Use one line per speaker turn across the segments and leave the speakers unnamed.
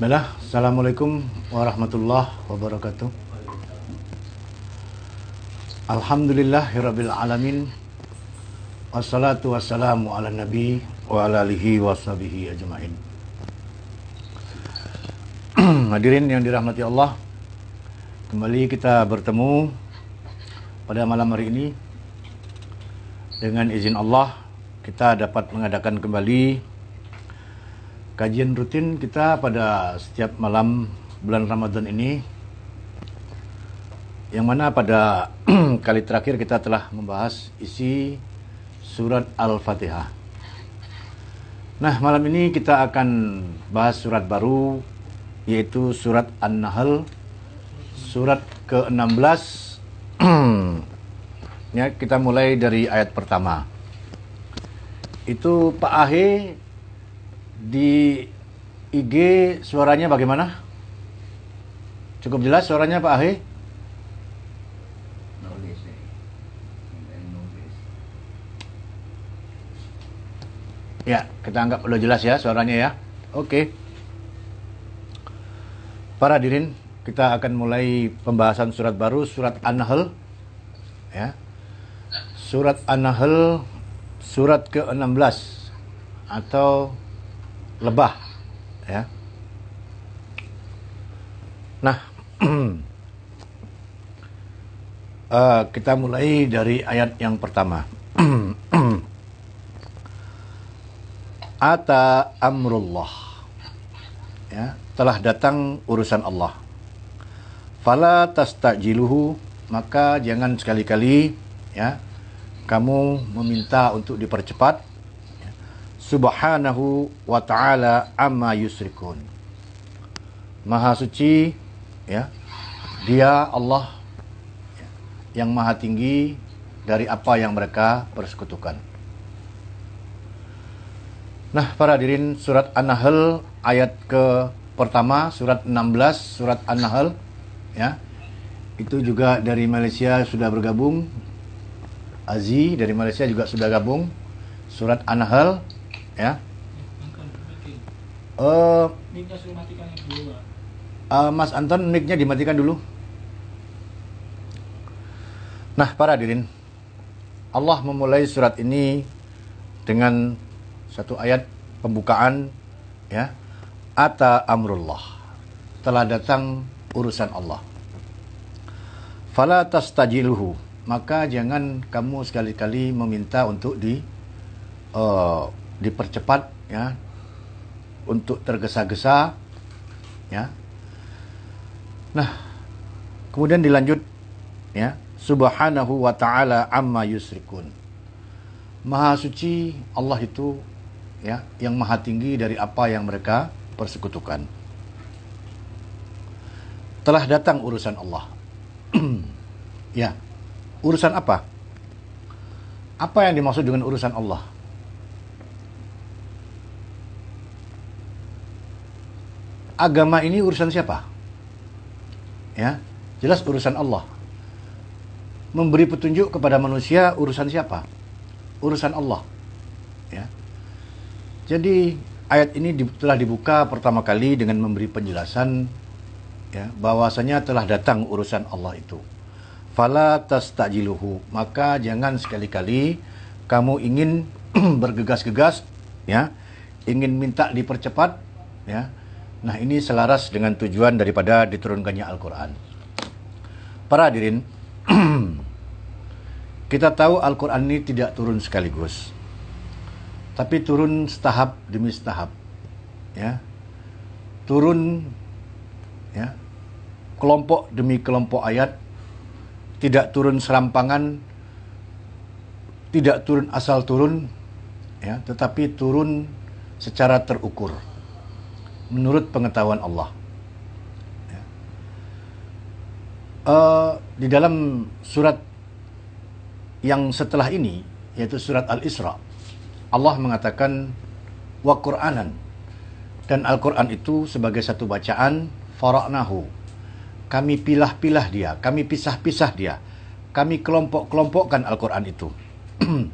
Bismillah, Assalamualaikum warahmatullahi wabarakatuh. Alhamdulillahirabbil alamin. Wassalatu wassalamu ala nabi wa ala alihi washabihi ajmain. Hadirin yang dirahmati Allah, kembali kita bertemu pada malam hari ini dengan izin Allah kita dapat mengadakan kembali kajian rutin kita pada setiap malam bulan Ramadan ini yang mana pada kali terakhir kita telah membahas isi surat Al-Fatihah. Nah, malam ini kita akan bahas surat baru yaitu surat An-Nahl surat ke-16 ya kita mulai dari ayat pertama. Itu Pak Ahe di IG suaranya bagaimana? Cukup jelas suaranya Pak Ahe? Ya, kita anggap udah jelas ya suaranya ya. Oke. Para hadirin, kita akan mulai pembahasan surat baru, surat An-Nahl. Ya. Surat An-Nahl surat ke-16 atau lebah ya. Nah, uh, kita mulai dari ayat yang pertama. Ata amrullah. Ya, telah datang urusan Allah. Fala tastajiluhu, maka jangan sekali-kali ya kamu meminta untuk dipercepat. Subhanahu wa ta'ala amma yusrikun. Maha suci ya. Dia Allah ya, yang maha tinggi dari apa yang mereka persekutukan. Nah para hadirin surat An-Nahl ayat ke pertama surat 16 surat An-Nahl ya. Itu juga dari Malaysia sudah bergabung. Azi dari Malaysia juga sudah gabung. Surat An-Nahl ya. Uh, uh, Mas Anton mic-nya dimatikan dulu. Nah para hadirin Allah memulai surat ini dengan satu ayat pembukaan ya. Ata amrullah. Telah datang urusan Allah. Fala tastajiluhu. Maka jangan kamu sekali-kali meminta untuk di uh, dipercepat ya untuk tergesa-gesa ya nah kemudian dilanjut ya subhanahu wa ta'ala amma yusrikun maha suci Allah itu ya yang maha tinggi dari apa yang mereka persekutukan telah datang urusan Allah ya Urusan apa? Apa yang dimaksud dengan urusan Allah? Agama ini urusan siapa? Ya, jelas urusan Allah. Memberi petunjuk kepada manusia urusan siapa? Urusan Allah. Ya. Jadi ayat ini telah dibuka pertama kali dengan memberi penjelasan ya bahwasanya telah datang urusan Allah itu fala tastajiluhu maka jangan sekali-kali kamu ingin bergegas-gegas ya ingin minta dipercepat ya nah ini selaras dengan tujuan daripada diturunkannya Al-Qur'an. Para hadirin kita tahu Al-Qur'an ini tidak turun sekaligus tapi turun setahap demi setahap ya. Turun ya kelompok demi kelompok ayat tidak turun serampangan, tidak turun asal turun, ya, tetapi turun secara terukur menurut pengetahuan Allah. Ya. Uh, di dalam surat yang setelah ini, yaitu surat Al-Isra, Allah mengatakan wa Qur'anan dan Al-Quran itu sebagai satu bacaan fara'nahu kami pilah-pilah dia, kami pisah-pisah dia. Kami kelompok-kelompokkan Al-Quran itu.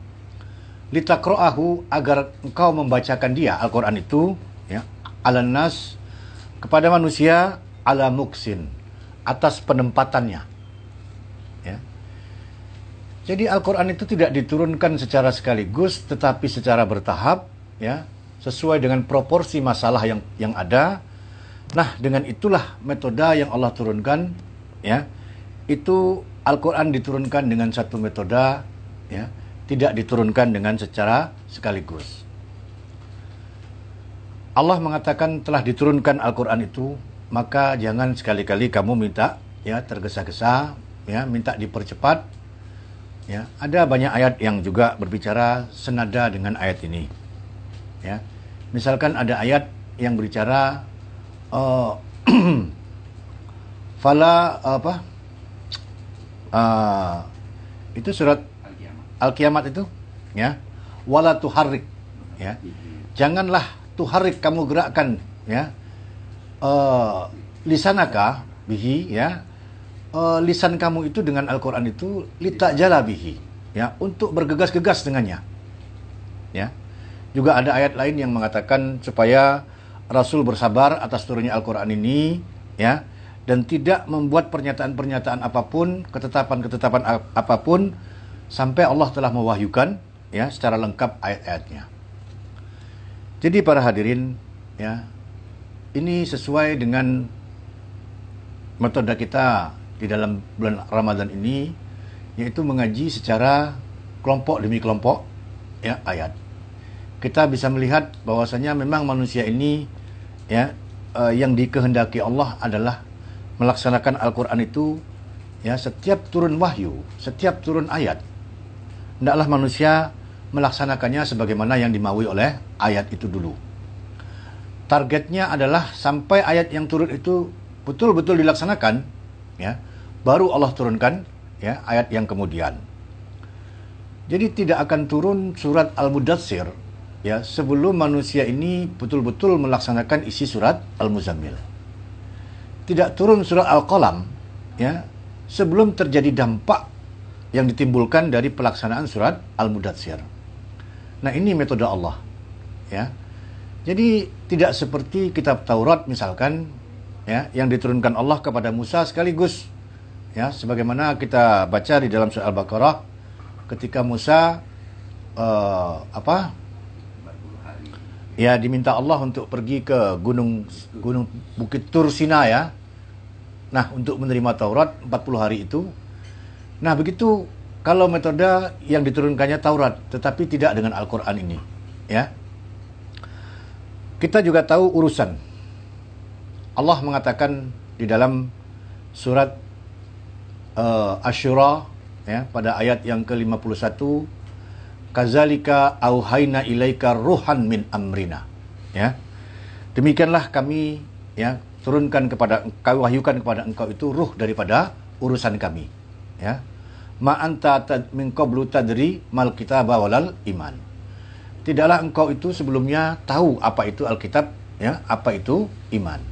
Litakro'ahu agar engkau membacakan dia Al-Quran itu ala nas kepada manusia ala muksin atas penempatannya. Ya. Jadi Al-Qur'an itu tidak diturunkan secara sekaligus tetapi secara bertahap ya, sesuai dengan proporsi masalah yang yang ada. Nah, dengan itulah metode yang Allah turunkan ya. Itu Al-Qur'an diturunkan dengan satu metode ya, tidak diturunkan dengan secara sekaligus. Allah mengatakan telah diturunkan Al-Quran itu, maka jangan sekali-kali kamu minta ya tergesa-gesa, ya minta dipercepat. Ya, ada banyak ayat yang juga berbicara senada dengan ayat ini. Ya, misalkan ada ayat yang berbicara uh, fala apa? Uh, itu surat Al-Kiamat itu, ya. Wala tuharrik, ya. Janganlah tuharik kamu gerakkan ya. Uh, lisanaka bihi ya. Uh, lisan kamu itu dengan Al-Qur'an itu litak jala bihi ya untuk bergegas-gegas dengannya ya. Juga ada ayat lain yang mengatakan supaya Rasul bersabar atas turunnya Al-Qur'an ini ya dan tidak membuat pernyataan-pernyataan apa pun, ketetapan-ketetapan apa pun sampai Allah telah mewahyukan ya secara lengkap ayat-ayatnya. Jadi para hadirin ya ini sesuai dengan metode kita di dalam bulan Ramadan ini yaitu mengaji secara kelompok demi kelompok ya ayat. Kita bisa melihat bahwasanya memang manusia ini ya uh, yang dikehendaki Allah adalah melaksanakan Al-Qur'an itu ya setiap turun wahyu, setiap turun ayat hendaklah manusia melaksanakannya sebagaimana yang dimaui oleh ayat itu dulu. Targetnya adalah sampai ayat yang turun itu betul-betul dilaksanakan, ya, baru Allah turunkan ya ayat yang kemudian. Jadi tidak akan turun surat Al-Mudatsir ya sebelum manusia ini betul-betul melaksanakan isi surat Al-Muzammil. Tidak turun surat Al-Qalam ya sebelum terjadi dampak yang ditimbulkan dari pelaksanaan surat Al-Mudatsir. Nah, ini metode Allah. Ya. Jadi tidak seperti kitab Taurat misalkan ya yang diturunkan Allah kepada Musa sekaligus ya sebagaimana kita baca di dalam surah Al-Baqarah ketika Musa uh, apa ya diminta Allah untuk pergi ke gunung gunung Bukit Tursina ya. Nah, untuk menerima Taurat 40 hari itu. Nah, begitu kalau metode yang diturunkannya Taurat tetapi tidak dengan Al-Qur'an ini ya. Kita juga tahu urusan. Allah mengatakan di dalam surat uh, Asyura ya pada ayat yang ke-51 kazalika auhayna ilaika ruhan min amrina. Ya. Demikianlah kami ya turunkan kepada engkau wahyukan kepada engkau itu ruh daripada urusan kami ya ma anta min qablu tadri mal kitab walal iman. Tidaklah engkau itu sebelumnya tahu apa itu Alkitab, ya, apa itu iman.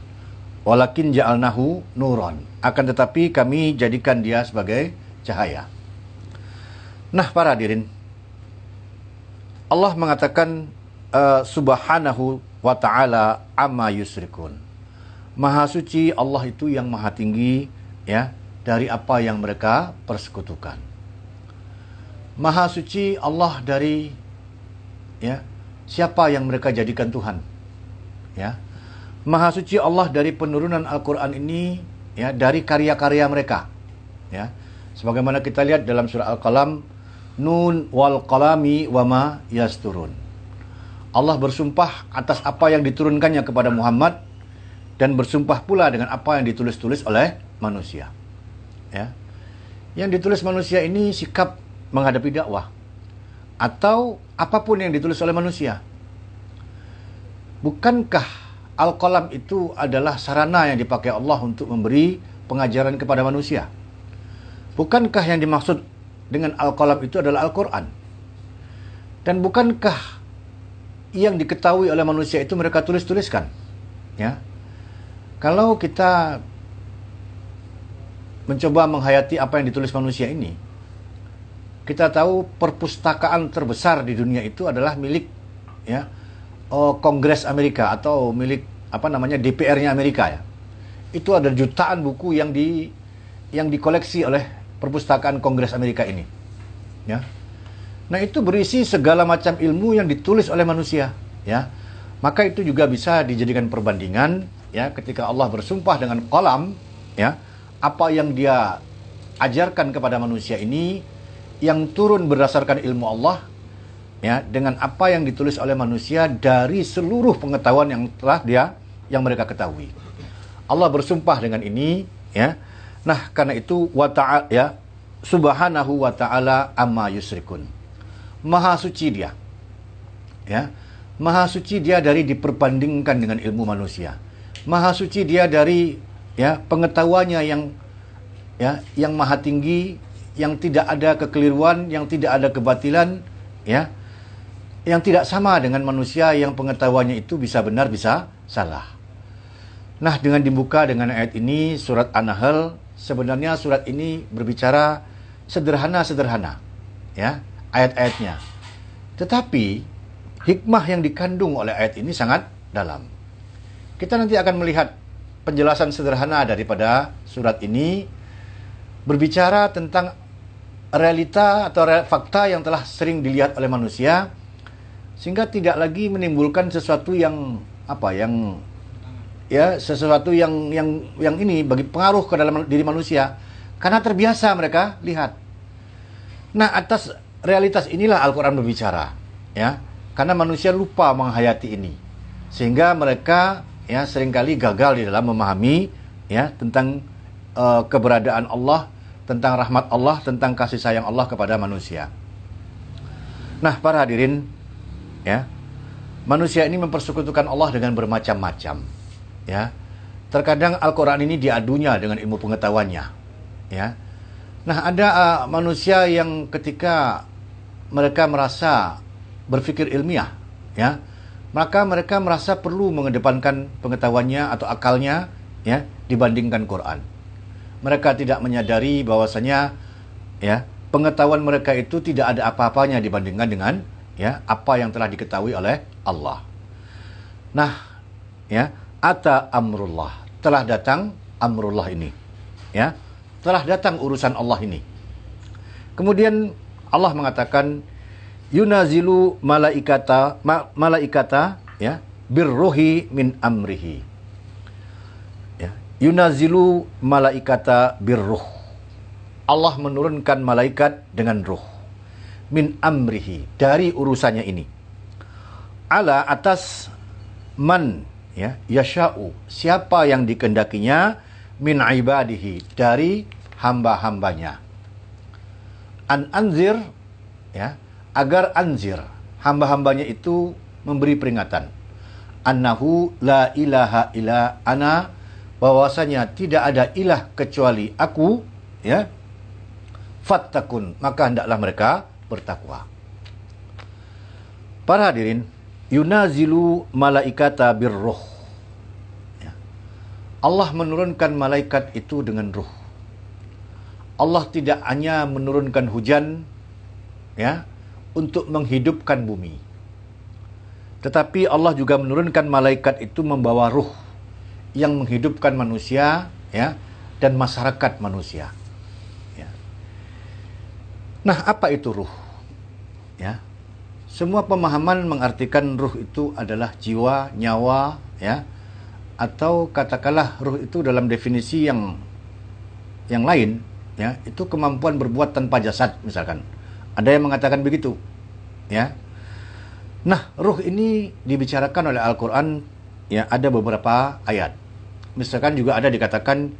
Walakin ja'alnahu nuron. Akan tetapi kami jadikan dia sebagai cahaya. Nah, para hadirin, Allah mengatakan uh, subhanahu wa ta'ala amma yusrikun. Maha suci Allah itu yang maha tinggi, ya, dari apa yang mereka persekutukan. Maha suci Allah dari ya siapa yang mereka jadikan Tuhan. Ya. Maha suci Allah dari penurunan Al-Qur'an ini ya dari karya-karya mereka. Ya. Sebagaimana kita lihat dalam surah Al-Qalam Nun wal qalami wama yasturun. Allah bersumpah atas apa yang diturunkannya kepada Muhammad dan bersumpah pula dengan apa yang ditulis-tulis oleh manusia ya. Yang ditulis manusia ini sikap menghadapi dakwah atau apa pun yang ditulis oleh manusia. Bukankah al-qalam itu adalah sarana yang dipakai Allah untuk memberi pengajaran kepada manusia? Bukankah yang dimaksud dengan al-qalam itu adalah Al-Qur'an? Dan bukankah yang diketahui oleh manusia itu mereka tulis-tuliskan? Ya. Kalau kita mencoba menghayati apa yang ditulis manusia ini, kita tahu perpustakaan terbesar di dunia itu adalah milik ya oh, Kongres Amerika atau milik apa namanya DPR-nya Amerika ya. Itu ada jutaan buku yang di yang dikoleksi oleh perpustakaan Kongres Amerika ini. Ya. Nah, itu berisi segala macam ilmu yang ditulis oleh manusia, ya. Maka itu juga bisa dijadikan perbandingan ya ketika Allah bersumpah dengan kolam ya, apa yang dia ajarkan kepada manusia ini yang turun berdasarkan ilmu Allah ya dengan apa yang ditulis oleh manusia dari seluruh pengetahuan yang telah dia yang mereka ketahui. Allah bersumpah dengan ini ya. Nah, karena itu wa ta'ala ya subhanahu wa ta'ala amma yusrikun. Maha suci dia. Ya. Maha suci dia dari diperbandingkan dengan ilmu manusia. Maha suci dia dari ya pengetahuannya yang ya yang maha tinggi, yang tidak ada kekeliruan, yang tidak ada kebatilan, ya yang tidak sama dengan manusia yang pengetahuannya itu bisa benar bisa salah. Nah, dengan dibuka dengan ayat ini surat An-Nahl sebenarnya surat ini berbicara sederhana-sederhana ya, ayat-ayatnya. Tetapi hikmah yang dikandung oleh ayat ini sangat dalam. Kita nanti akan melihat penjelasan sederhana daripada surat ini berbicara tentang realita atau fakta yang telah sering dilihat oleh manusia sehingga tidak lagi menimbulkan sesuatu yang apa yang ya sesuatu yang yang yang ini bagi pengaruh ke dalam diri manusia karena terbiasa mereka lihat. Nah, atas realitas inilah Al-Qur'an berbicara, ya. Karena manusia lupa menghayati ini. Sehingga mereka ya sering kali gagal di dalam memahami ya tentang uh, keberadaan Allah, tentang rahmat Allah, tentang kasih sayang Allah kepada manusia. Nah, para hadirin ya manusia ini mempersekutukan Allah dengan bermacam-macam ya terkadang Al-Quran ini diadunya dengan ilmu pengetahuannya ya nah ada uh, manusia yang ketika mereka merasa berpikir ilmiah ya maka mereka merasa perlu mengedepankan pengetahuannya atau akalnya ya dibandingkan Quran mereka tidak menyadari bahwasanya ya pengetahuan mereka itu tidak ada apa-apanya dibandingkan dengan ya apa yang telah diketahui oleh Allah. Nah, ya, ata amrullah. Telah datang amrullah ini. Ya. Telah datang urusan Allah ini. Kemudian Allah mengatakan yunazilu malaikata ma, malaikata ya birruhi min amrihi. Ya, yunazilu malaikata birruh. Allah menurunkan malaikat dengan ruh min amrihi dari urusannya ini ala atas man ya yasha'u siapa yang dikendakinya min ibadihi dari hamba-hambanya an anzir ya agar anzir hamba-hambanya itu memberi peringatan annahu la ilaha illa ana bahwasanya tidak ada ilah kecuali aku ya fattakun maka hendaklah mereka bertakwa. Para hadirin, yunazilu malaikata birruh. Ya. Allah menurunkan malaikat itu dengan ruh. Allah tidak hanya menurunkan hujan ya untuk menghidupkan bumi. Tetapi Allah juga menurunkan malaikat itu membawa ruh yang menghidupkan manusia ya dan masyarakat manusia. Nah, apa itu ruh? Ya. Semua pemahaman mengartikan ruh itu adalah jiwa, nyawa, ya. Atau katakanlah ruh itu dalam definisi yang yang lain, ya, itu kemampuan berbuat tanpa jasad misalkan. Ada yang mengatakan begitu. Ya. Nah, ruh ini dibicarakan oleh Al-Qur'an ya ada beberapa ayat. Misalkan juga ada dikatakan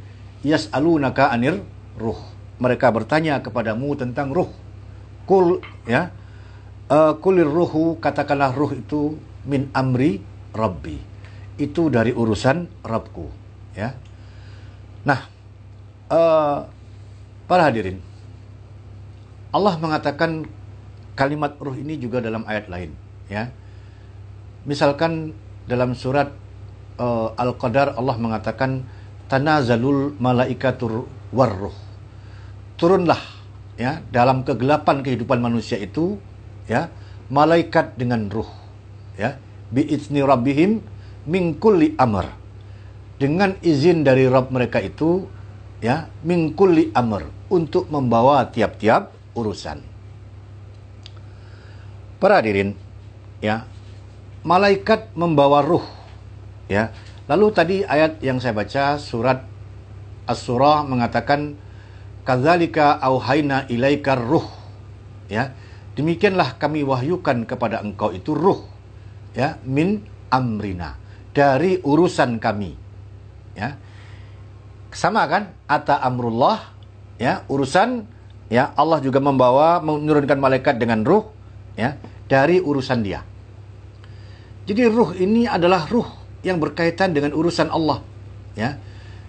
yas'alunaka anir ruh mereka bertanya kepadamu tentang ruh. Kul ya. Uh, kulir ruhu katakanlah ruh itu min amri rabbi. Itu dari urusan Rabbku, ya. Nah, uh, para hadirin. Allah mengatakan kalimat ruh ini juga dalam ayat lain, ya. Misalkan dalam surat uh, Al-Qadar Allah mengatakan tanazalul malaikatur warruh. Turunlah ya dalam kegelapan kehidupan manusia itu ya malaikat dengan ruh ya. Bi rabbihim min kulli amr. Dengan izin dari Rabb mereka itu ya min kulli amr untuk membawa tiap-tiap urusan. Para hadirin ya malaikat membawa ruh ya. Lalu tadi ayat yang saya baca surat as-surah mengatakan kadzalika auhayna ilaikar ruh. Ya demikianlah kami wahyukan kepada engkau itu ruh ya min amrina dari urusan kami ya. Sama kan? Ata amrullah ya urusan ya Allah juga membawa menurunkan malaikat dengan ruh ya dari urusan dia. Jadi ruh ini adalah ruh yang berkaitan dengan urusan Allah ya.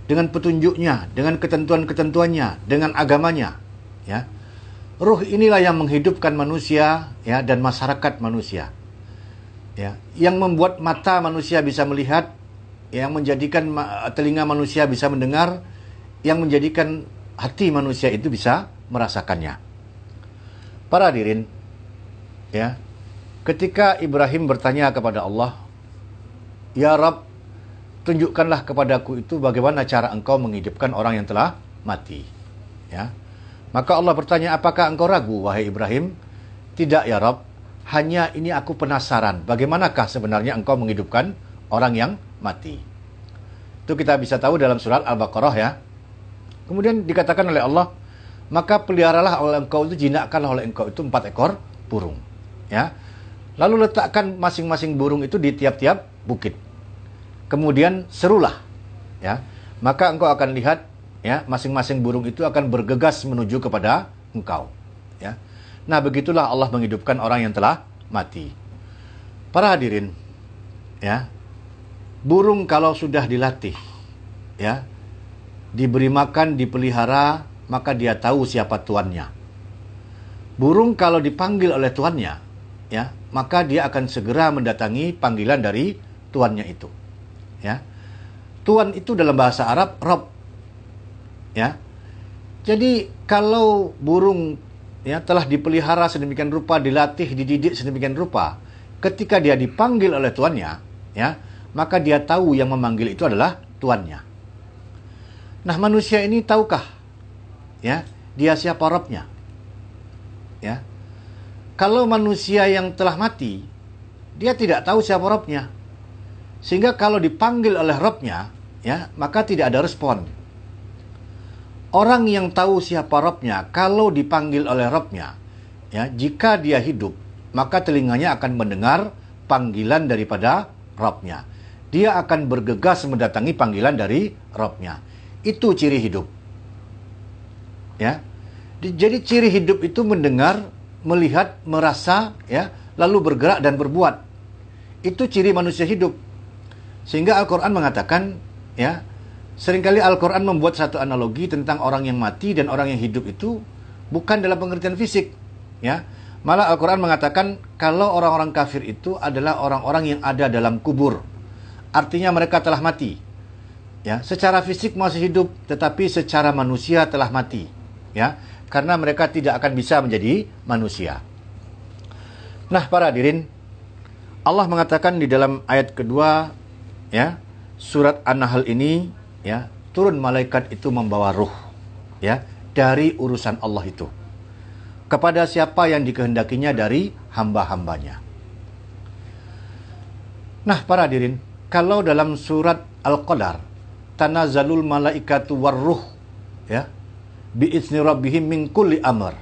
Dengan petunjuknya dengan ketentuan-ketentuannya dengan agamanya ya. Ruh inilah yang menghidupkan manusia ya dan masyarakat manusia ya. Yang membuat mata manusia bisa melihat yang menjadikan telinga manusia bisa mendengar yang menjadikan hati manusia itu bisa merasakannya para hadirin ya ketika Ibrahim bertanya kepada Allah ya Rab tunjukkanlah kepadaku itu bagaimana cara engkau menghidupkan orang yang telah mati ya maka Allah bertanya apakah engkau ragu wahai Ibrahim tidak ya Rab hanya ini aku penasaran, bagaimanakah sebenarnya engkau menghidupkan orang yang mati. Itu kita bisa tahu dalam surat Al-Baqarah ya. Kemudian dikatakan oleh Allah, maka peliharalah oleh engkau itu, jinakkanlah oleh engkau itu empat ekor burung. Ya. Lalu letakkan masing-masing burung itu di tiap-tiap bukit. Kemudian serulah. Ya. Maka engkau akan lihat ya masing-masing burung itu akan bergegas menuju kepada engkau. Ya. Nah, begitulah Allah menghidupkan orang yang telah mati. Para hadirin, ya. Burung kalau sudah dilatih, ya, diberi makan, dipelihara, maka dia tahu siapa tuannya. Burung kalau dipanggil oleh tuannya, ya, maka dia akan segera mendatangi panggilan dari tuannya itu. Ya. Tuan itu dalam bahasa Arab Rob. Ya. Jadi kalau burung ya telah dipelihara sedemikian rupa, dilatih, dididik sedemikian rupa, ketika dia dipanggil oleh tuannya, ya, maka dia tahu yang memanggil itu adalah tuannya. Nah, manusia ini tahukah ya, dia siapa Robnya? Ya. Kalau manusia yang telah mati, dia tidak tahu siapa Robnya. Sehingga kalau dipanggil oleh Robnya, ya, maka tidak ada respon. Orang yang tahu siapa Robnya, kalau dipanggil oleh Robnya, ya, jika dia hidup, maka telinganya akan mendengar panggilan daripada Robnya. Dia akan bergegas mendatangi panggilan dari Robnya. Itu ciri hidup. Ya, jadi ciri hidup itu mendengar, melihat, merasa, ya, lalu bergerak dan berbuat. Itu ciri manusia hidup. Sehingga Al-Quran mengatakan, ya, Seringkali Al-Quran membuat satu analogi tentang orang yang mati dan orang yang hidup itu bukan dalam pengertian fisik. ya Malah Al-Quran mengatakan kalau orang-orang kafir itu adalah orang-orang yang ada dalam kubur. Artinya mereka telah mati. Ya, secara fisik masih hidup, tetapi secara manusia telah mati. Ya, karena mereka tidak akan bisa menjadi manusia. Nah, para hadirin, Allah mengatakan di dalam ayat kedua, ya, surat An-Nahl ini ya turun malaikat itu membawa ruh ya dari urusan Allah itu kepada siapa yang dikehendakinya dari hamba-hambanya. Nah, para hadirin, kalau dalam surat Al-Qadar, tanazalul malaikatu warruh ya biizni rabbihim min kulli amr.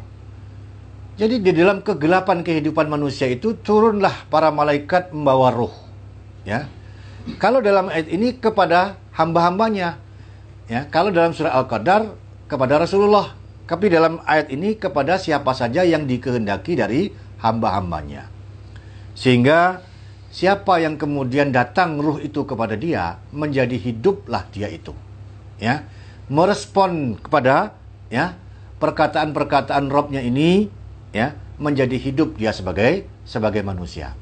Jadi di dalam kegelapan kehidupan manusia itu turunlah para malaikat membawa ruh. Ya. Kalau dalam ayat ini kepada hamba-hambanya. Ya, kalau dalam surah Al-Qadar kepada Rasulullah, tapi dalam ayat ini kepada siapa saja yang dikehendaki dari hamba-hambanya. Sehingga siapa yang kemudian datang ruh itu kepada dia, menjadi hiduplah dia itu. Ya, merespon kepada ya perkataan-perkataan Robnya ini ya menjadi hidup dia sebagai sebagai manusia.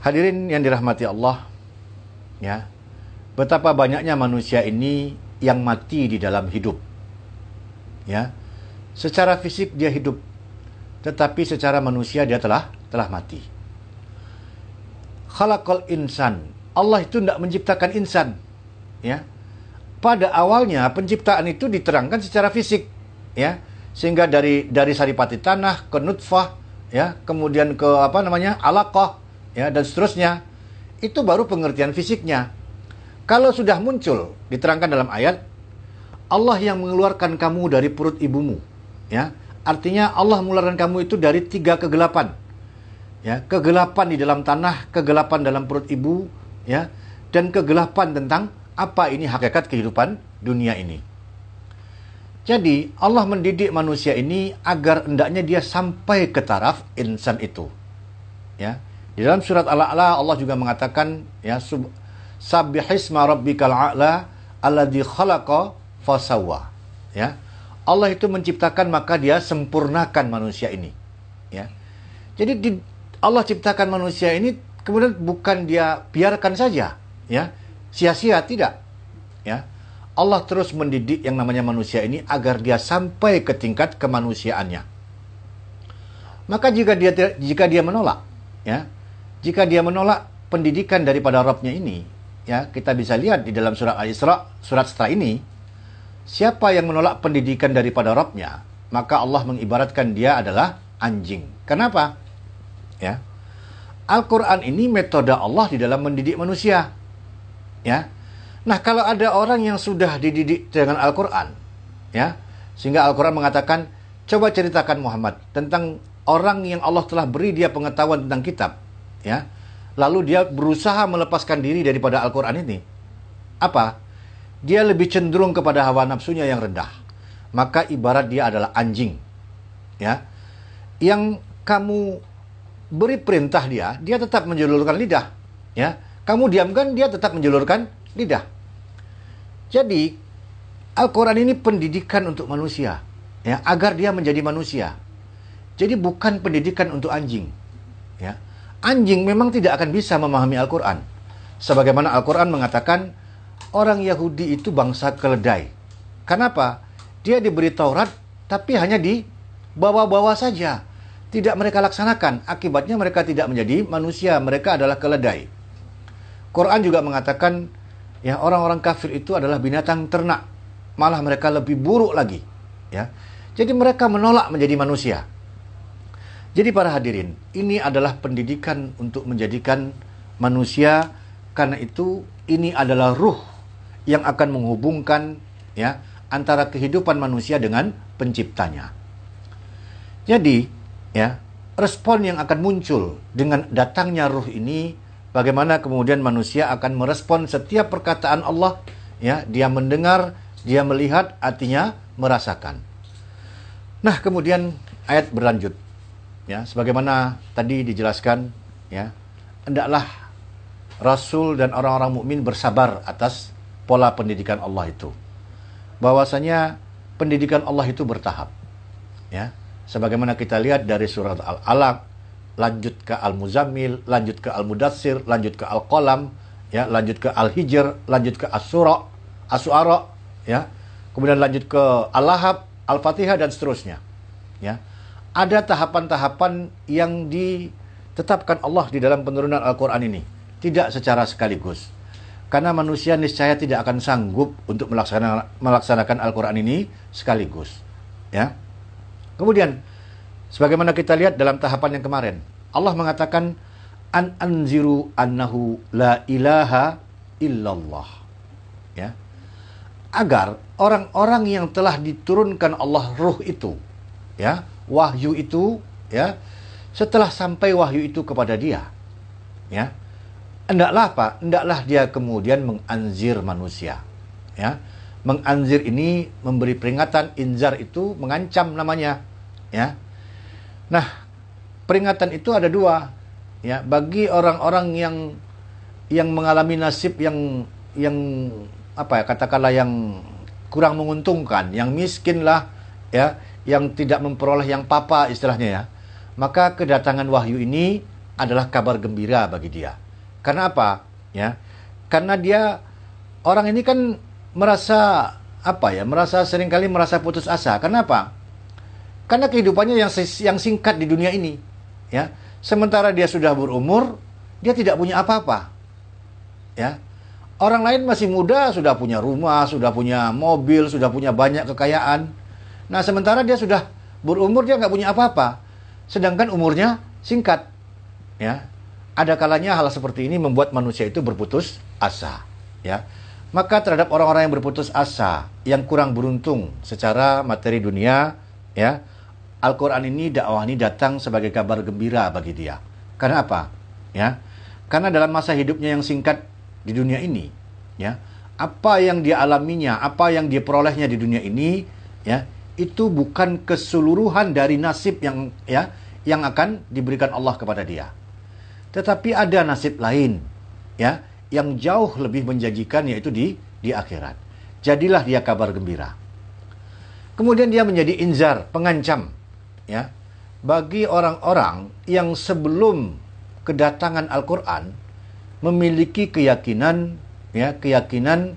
Hadirin yang dirahmati Allah, ya betapa banyaknya manusia ini yang mati di dalam hidup. Ya. Secara fisik dia hidup, tetapi secara manusia dia telah telah mati. khalaqal insan. Allah itu tidak menciptakan insan. Ya. Pada awalnya penciptaan itu diterangkan secara fisik, ya. Sehingga dari dari saripati tanah ke nutfah, ya, kemudian ke apa namanya? alaqah, ya, dan seterusnya. Itu baru pengertian fisiknya. Kalau sudah muncul diterangkan dalam ayat Allah yang mengeluarkan kamu dari perut ibumu, ya. Artinya Allah mengeluarkan kamu itu dari tiga kegelapan ya kegelapan di dalam tanah, kegelapan dalam perut ibu, ya, dan kegelapan tentang apa ini hakikat kehidupan dunia ini. Jadi Allah mendidik manusia ini agar hendaknya dia sampai ke taraf insan itu. Ya. Di dalam surat Al-A'la Allah juga mengatakan ya sub sabbihisma rabbikal a'la alladzi khalaqa fasawwa. Ya. Allah itu menciptakan maka dia sempurnakan manusia ini. Ya. Jadi di, Allah ciptakan manusia ini kemudian bukan dia biarkan saja, ya. Sia-sia tidak. Ya. Allah terus mendidik yang namanya manusia ini agar dia sampai ke tingkat kemanusiaannya. Maka jika dia jika dia menolak, ya. Jika dia menolak pendidikan daripada Rabbnya ini, ya, kita bisa lihat di dalam surat Al-Isra, surat setelah ini, siapa yang menolak pendidikan daripada Rabbnya, maka Allah mengibaratkan dia adalah anjing. Kenapa? ya. Al-Qur'an ini metode Allah di dalam mendidik manusia. Ya. Nah, kalau ada orang yang sudah dididik dengan Al-Qur'an, ya, sehingga Al-Qur'an mengatakan, coba ceritakan Muhammad tentang orang yang Allah telah beri dia pengetahuan tentang kitab, ya. Lalu dia berusaha melepaskan diri daripada Al-Qur'an ini. Apa? Dia lebih cenderung kepada hawa nafsunya yang rendah. Maka ibarat dia adalah anjing. Ya. Yang kamu beri perintah dia, dia tetap menjulurkan lidah. Ya, kamu diamkan, dia tetap menjulurkan lidah. Jadi Al-Quran ini pendidikan untuk manusia, ya, agar dia menjadi manusia. Jadi bukan pendidikan untuk anjing. Ya. Anjing memang tidak akan bisa memahami Al-Quran. Sebagaimana Al-Quran mengatakan, orang Yahudi itu bangsa keledai. Kenapa? Dia diberi Taurat, tapi hanya di bawah-bawah saja tidak mereka laksanakan. Akibatnya mereka tidak menjadi manusia, mereka adalah keledai. Quran juga mengatakan ya orang-orang kafir itu adalah binatang ternak. Malah mereka lebih buruk lagi, ya. Jadi mereka menolak menjadi manusia. Jadi para hadirin, ini adalah pendidikan untuk menjadikan manusia karena itu ini adalah ruh yang akan menghubungkan ya antara kehidupan manusia dengan penciptanya. Jadi, ya respon yang akan muncul dengan datangnya ruh ini bagaimana kemudian manusia akan merespon setiap perkataan Allah? Ya dia mendengar dia melihat artinya merasakan. Nah kemudian ayat berlanjut. Ya sebagaimana tadi dijelaskan ya hendaklah rasul dan orang-orang mukmin bersabar atas pola pendidikan Allah itu. Bahwasanya pendidikan Allah itu bertahap. Ya sebagaimana kita lihat dari surat Al-Alaq, lanjut ke Al-Muzammil, lanjut ke Al-Mudassir, lanjut ke Al-Qalam, ya, lanjut ke Al-Hijr, lanjut ke As-Sura, As-Suara, ya. Kemudian lanjut ke Al-Lahab, Al-Fatihah dan seterusnya. Ya. Ada tahapan-tahapan yang ditetapkan Allah di dalam penurunan Al-Qur'an ini, tidak secara sekaligus. Karena manusia niscaya tidak akan sanggup untuk melaksanakan, melaksanakan Al-Qur'an ini sekaligus. Ya. Kemudian sebagaimana kita lihat dalam tahapan yang kemarin, Allah mengatakan an anziru annahu la ilaha illallah. Ya. Agar orang-orang yang telah diturunkan Allah ruh itu, ya, wahyu itu, ya, setelah sampai wahyu itu kepada dia, ya, hendaklah apa? Hendaklah dia kemudian menganzir manusia, ya. Menganzir ini memberi peringatan, inzar itu mengancam namanya ya. Nah, peringatan itu ada dua, ya. Bagi orang-orang yang yang mengalami nasib yang yang apa ya katakanlah yang kurang menguntungkan, yang miskin lah, ya, yang tidak memperoleh yang papa istilahnya ya. Maka kedatangan wahyu ini adalah kabar gembira bagi dia. Karena apa? Ya. Karena dia orang ini kan merasa apa ya? Merasa sering kali merasa putus asa. Kenapa? Karena kehidupannya yang yang singkat di dunia ini, ya. Sementara dia sudah berumur, dia tidak punya apa-apa. Ya. Orang lain masih muda, sudah punya rumah, sudah punya mobil, sudah punya banyak kekayaan. Nah, sementara dia sudah berumur, dia nggak punya apa-apa. Sedangkan umurnya singkat. Ya. Ada kalanya hal seperti ini membuat manusia itu berputus asa. Ya. Maka terhadap orang-orang yang berputus asa, yang kurang beruntung secara materi dunia, ya, Al-Quran ini, dakwah ini datang sebagai kabar gembira bagi dia. Karena apa? Ya, karena dalam masa hidupnya yang singkat di dunia ini, ya, apa yang dia alaminya, apa yang dia perolehnya di dunia ini, ya, itu bukan keseluruhan dari nasib yang ya yang akan diberikan Allah kepada dia. Tetapi ada nasib lain, ya, yang jauh lebih menjanjikan yaitu di di akhirat. Jadilah dia kabar gembira. Kemudian dia menjadi inzar, pengancam ya bagi orang-orang yang sebelum kedatangan Al-Qur'an memiliki keyakinan ya keyakinan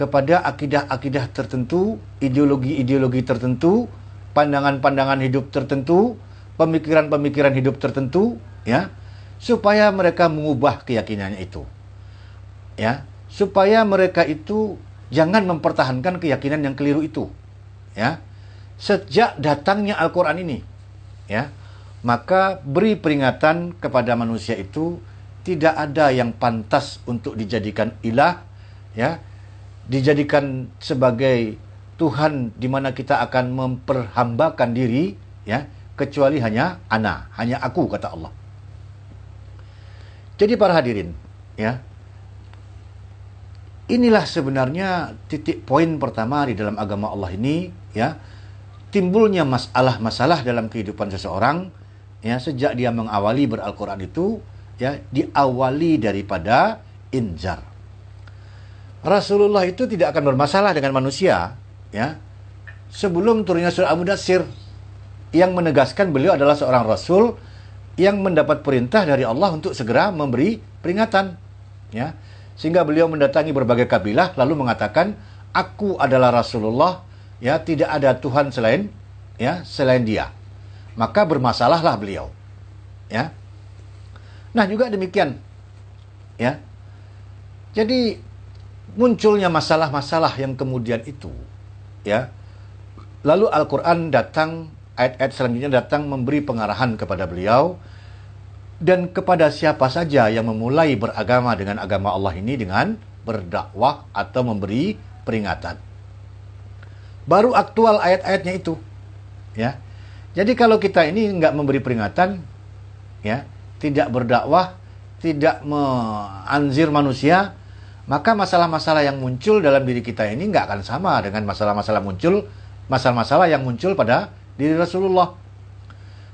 kepada akidah-akidah tertentu, ideologi-ideologi tertentu, pandangan-pandangan hidup tertentu, pemikiran-pemikiran hidup tertentu ya supaya mereka mengubah keyakinannya itu ya supaya mereka itu jangan mempertahankan keyakinan yang keliru itu ya sejak datangnya Al-Qur'an ini ya maka beri peringatan kepada manusia itu tidak ada yang pantas untuk dijadikan ilah ya dijadikan sebagai Tuhan di mana kita akan memperhambakan diri ya kecuali hanya ana hanya aku kata Allah. Jadi para hadirin ya inilah sebenarnya titik poin pertama di dalam agama Allah ini ya timbulnya masalah-masalah dalam kehidupan seseorang ya sejak dia mengawali beralquran itu ya diawali daripada injar Rasulullah itu tidak akan bermasalah dengan manusia ya. Sebelum turunnya surah Al-Mudassir yang menegaskan beliau adalah seorang rasul yang mendapat perintah dari Allah untuk segera memberi peringatan ya. Sehingga beliau mendatangi berbagai kabilah lalu mengatakan, "Aku adalah Rasulullah, ya, tidak ada Tuhan selain ya, selain Dia." Maka bermasalahlah beliau. Ya. Nah, juga demikian. Ya. Jadi munculnya masalah-masalah yang kemudian itu, ya. Lalu Al-Qur'an datang ayat-ayat selanjutnya datang memberi pengarahan kepada beliau dan kepada siapa saja yang memulai beragama dengan agama Allah ini dengan berdakwah atau memberi peringatan. Baru aktual ayat-ayatnya itu. Ya. Jadi kalau kita ini nggak memberi peringatan, ya, tidak berdakwah, tidak menganzir manusia, maka masalah-masalah yang muncul dalam diri kita ini nggak akan sama dengan masalah-masalah muncul, masalah-masalah yang muncul pada diri Rasulullah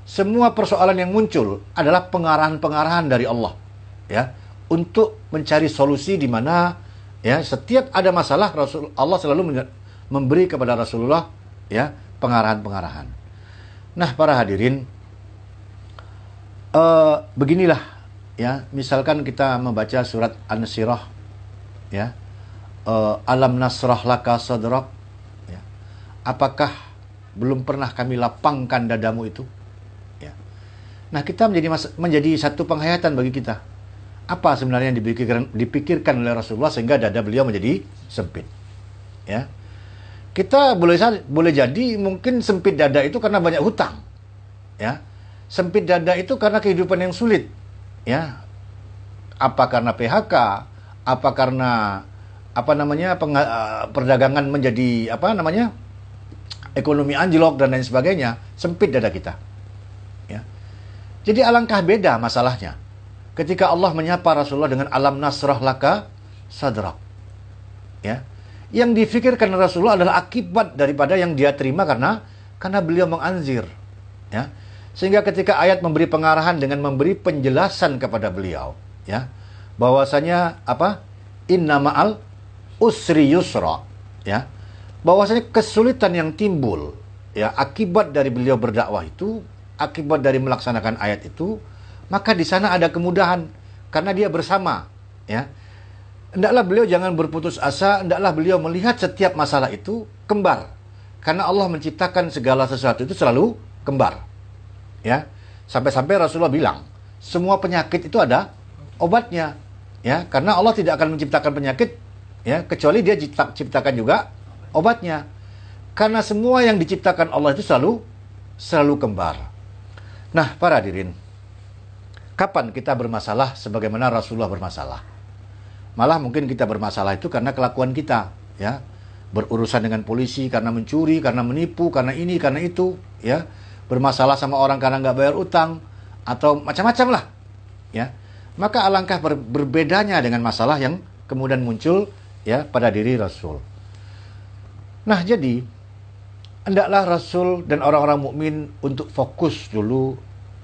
semua persoalan yang muncul adalah pengarahan-pengarahan dari Allah ya untuk mencari solusi di mana ya setiap ada masalah Rasul Allah selalu memberi kepada Rasulullah ya pengarahan-pengarahan. Nah, para hadirin uh, beginilah ya, misalkan kita membaca surat An-Nasirah ya. Uh, alam nasrah laka sadrak ya. Apakah belum pernah kami lapangkan dadamu itu? Nah, kita menjadi menjadi satu penghayatan bagi kita. Apa sebenarnya yang dipikirkan, dipikirkan oleh Rasulullah sehingga dada beliau menjadi sempit. Ya. Kita boleh boleh jadi mungkin sempit dada itu karena banyak hutang. Ya. Sempit dada itu karena kehidupan yang sulit. Ya. Apa karena PHK, apa karena apa namanya eh, perdagangan menjadi apa namanya ekonomi anjlok dan lain sebagainya, sempit dada kita. Jadi alangkah beda masalahnya. Ketika Allah menyapa Rasulullah dengan alam nasrah laka sadrak. Ya. Yang difikirkan Rasulullah adalah akibat daripada yang dia terima karena karena beliau menganzir. Ya. Sehingga ketika ayat memberi pengarahan dengan memberi penjelasan kepada beliau, ya, bahwasanya apa? Inna ma'al usri yusra, ya. Bahwasanya kesulitan yang timbul ya akibat dari beliau berdakwah itu akibat dari melaksanakan ayat itu, maka di sana ada kemudahan karena dia bersama, ya. Hendaklah beliau jangan berputus asa, hendaklah beliau melihat setiap masalah itu kembar. Karena Allah menciptakan segala sesuatu itu selalu kembar. Ya. Sampai-sampai Rasulullah bilang, semua penyakit itu ada obatnya. Ya, karena Allah tidak akan menciptakan penyakit ya kecuali dia cipta, ciptakan juga obatnya. Karena semua yang diciptakan Allah itu selalu selalu kembar. Nah, para hadirin, kapan kita bermasalah sebagaimana Rasulullah bermasalah? Malah mungkin kita bermasalah itu karena kelakuan kita, ya. Berurusan dengan polisi karena mencuri, karena menipu, karena ini, karena itu, ya. Bermasalah sama orang karena nggak bayar utang atau macam-macam lah, ya. Maka alangkah ber berbedanya dengan masalah yang kemudian muncul ya pada diri Rasul. Nah, jadi hendaklah Rasul dan orang-orang mukmin untuk fokus dulu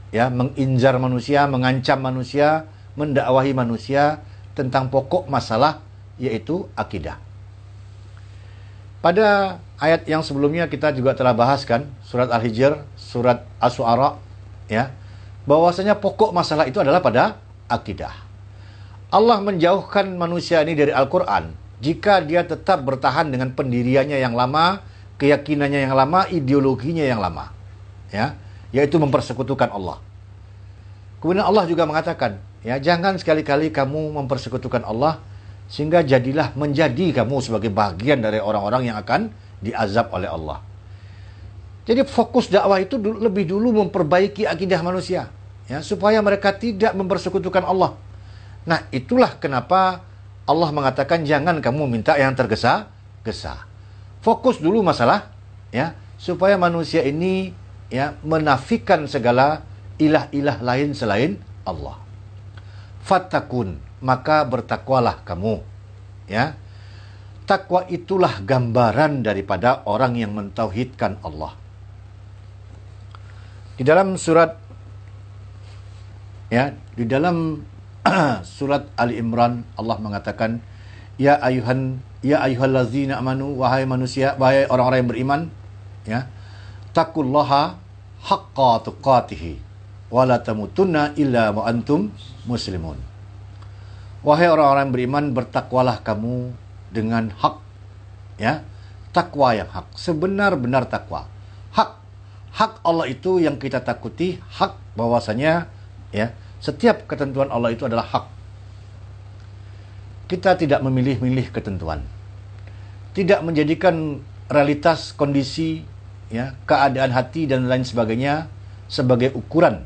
ya menginjar manusia, mengancam manusia, mendakwahi manusia tentang pokok masalah yaitu akidah. Pada ayat yang sebelumnya kita juga telah bahaskan surat Al-Hijr, surat As-Su'ara ya, bahwasanya pokok masalah itu adalah pada akidah. Allah menjauhkan manusia ini dari Al-Quran jika dia tetap bertahan dengan pendiriannya yang lama, keyakinannya yang lama, ideologinya yang lama. Ya, yaitu mempersekutukan Allah. Kemudian Allah juga mengatakan, ya jangan sekali-kali kamu mempersekutukan Allah sehingga jadilah menjadi kamu sebagai bagian dari orang-orang yang akan diazab oleh Allah. Jadi fokus dakwah itu lebih dulu memperbaiki akidah manusia ya supaya mereka tidak mempersekutukan Allah. Nah, itulah kenapa Allah mengatakan jangan kamu minta yang tergesa-gesa. Fokus dulu masalah ya supaya manusia ini ya menafikan segala ilah-ilah lain selain Allah. Fatakun, maka bertakwalah kamu. Ya. Takwa itulah gambaran daripada orang yang mentauhidkan Allah. Di dalam surat Ya, di dalam surat Ali Imran Allah mengatakan, "Ya ayuhan ya ayyuhallazina amanu wahai manusia, wahai orang-orang yang beriman, ya, takullaha haqqa tuqatih wa la tamutunna illa wa antum muslimun." Wahai orang-orang beriman, bertakwalah kamu dengan hak. Ya, takwa yang hak, sebenar-benar takwa. Hak hak Allah itu yang kita takuti, hak bahwasanya ya setiap ketentuan Allah itu adalah hak. Kita tidak memilih-milih ketentuan. Tidak menjadikan realitas, kondisi, ya, keadaan hati dan lain sebagainya sebagai ukuran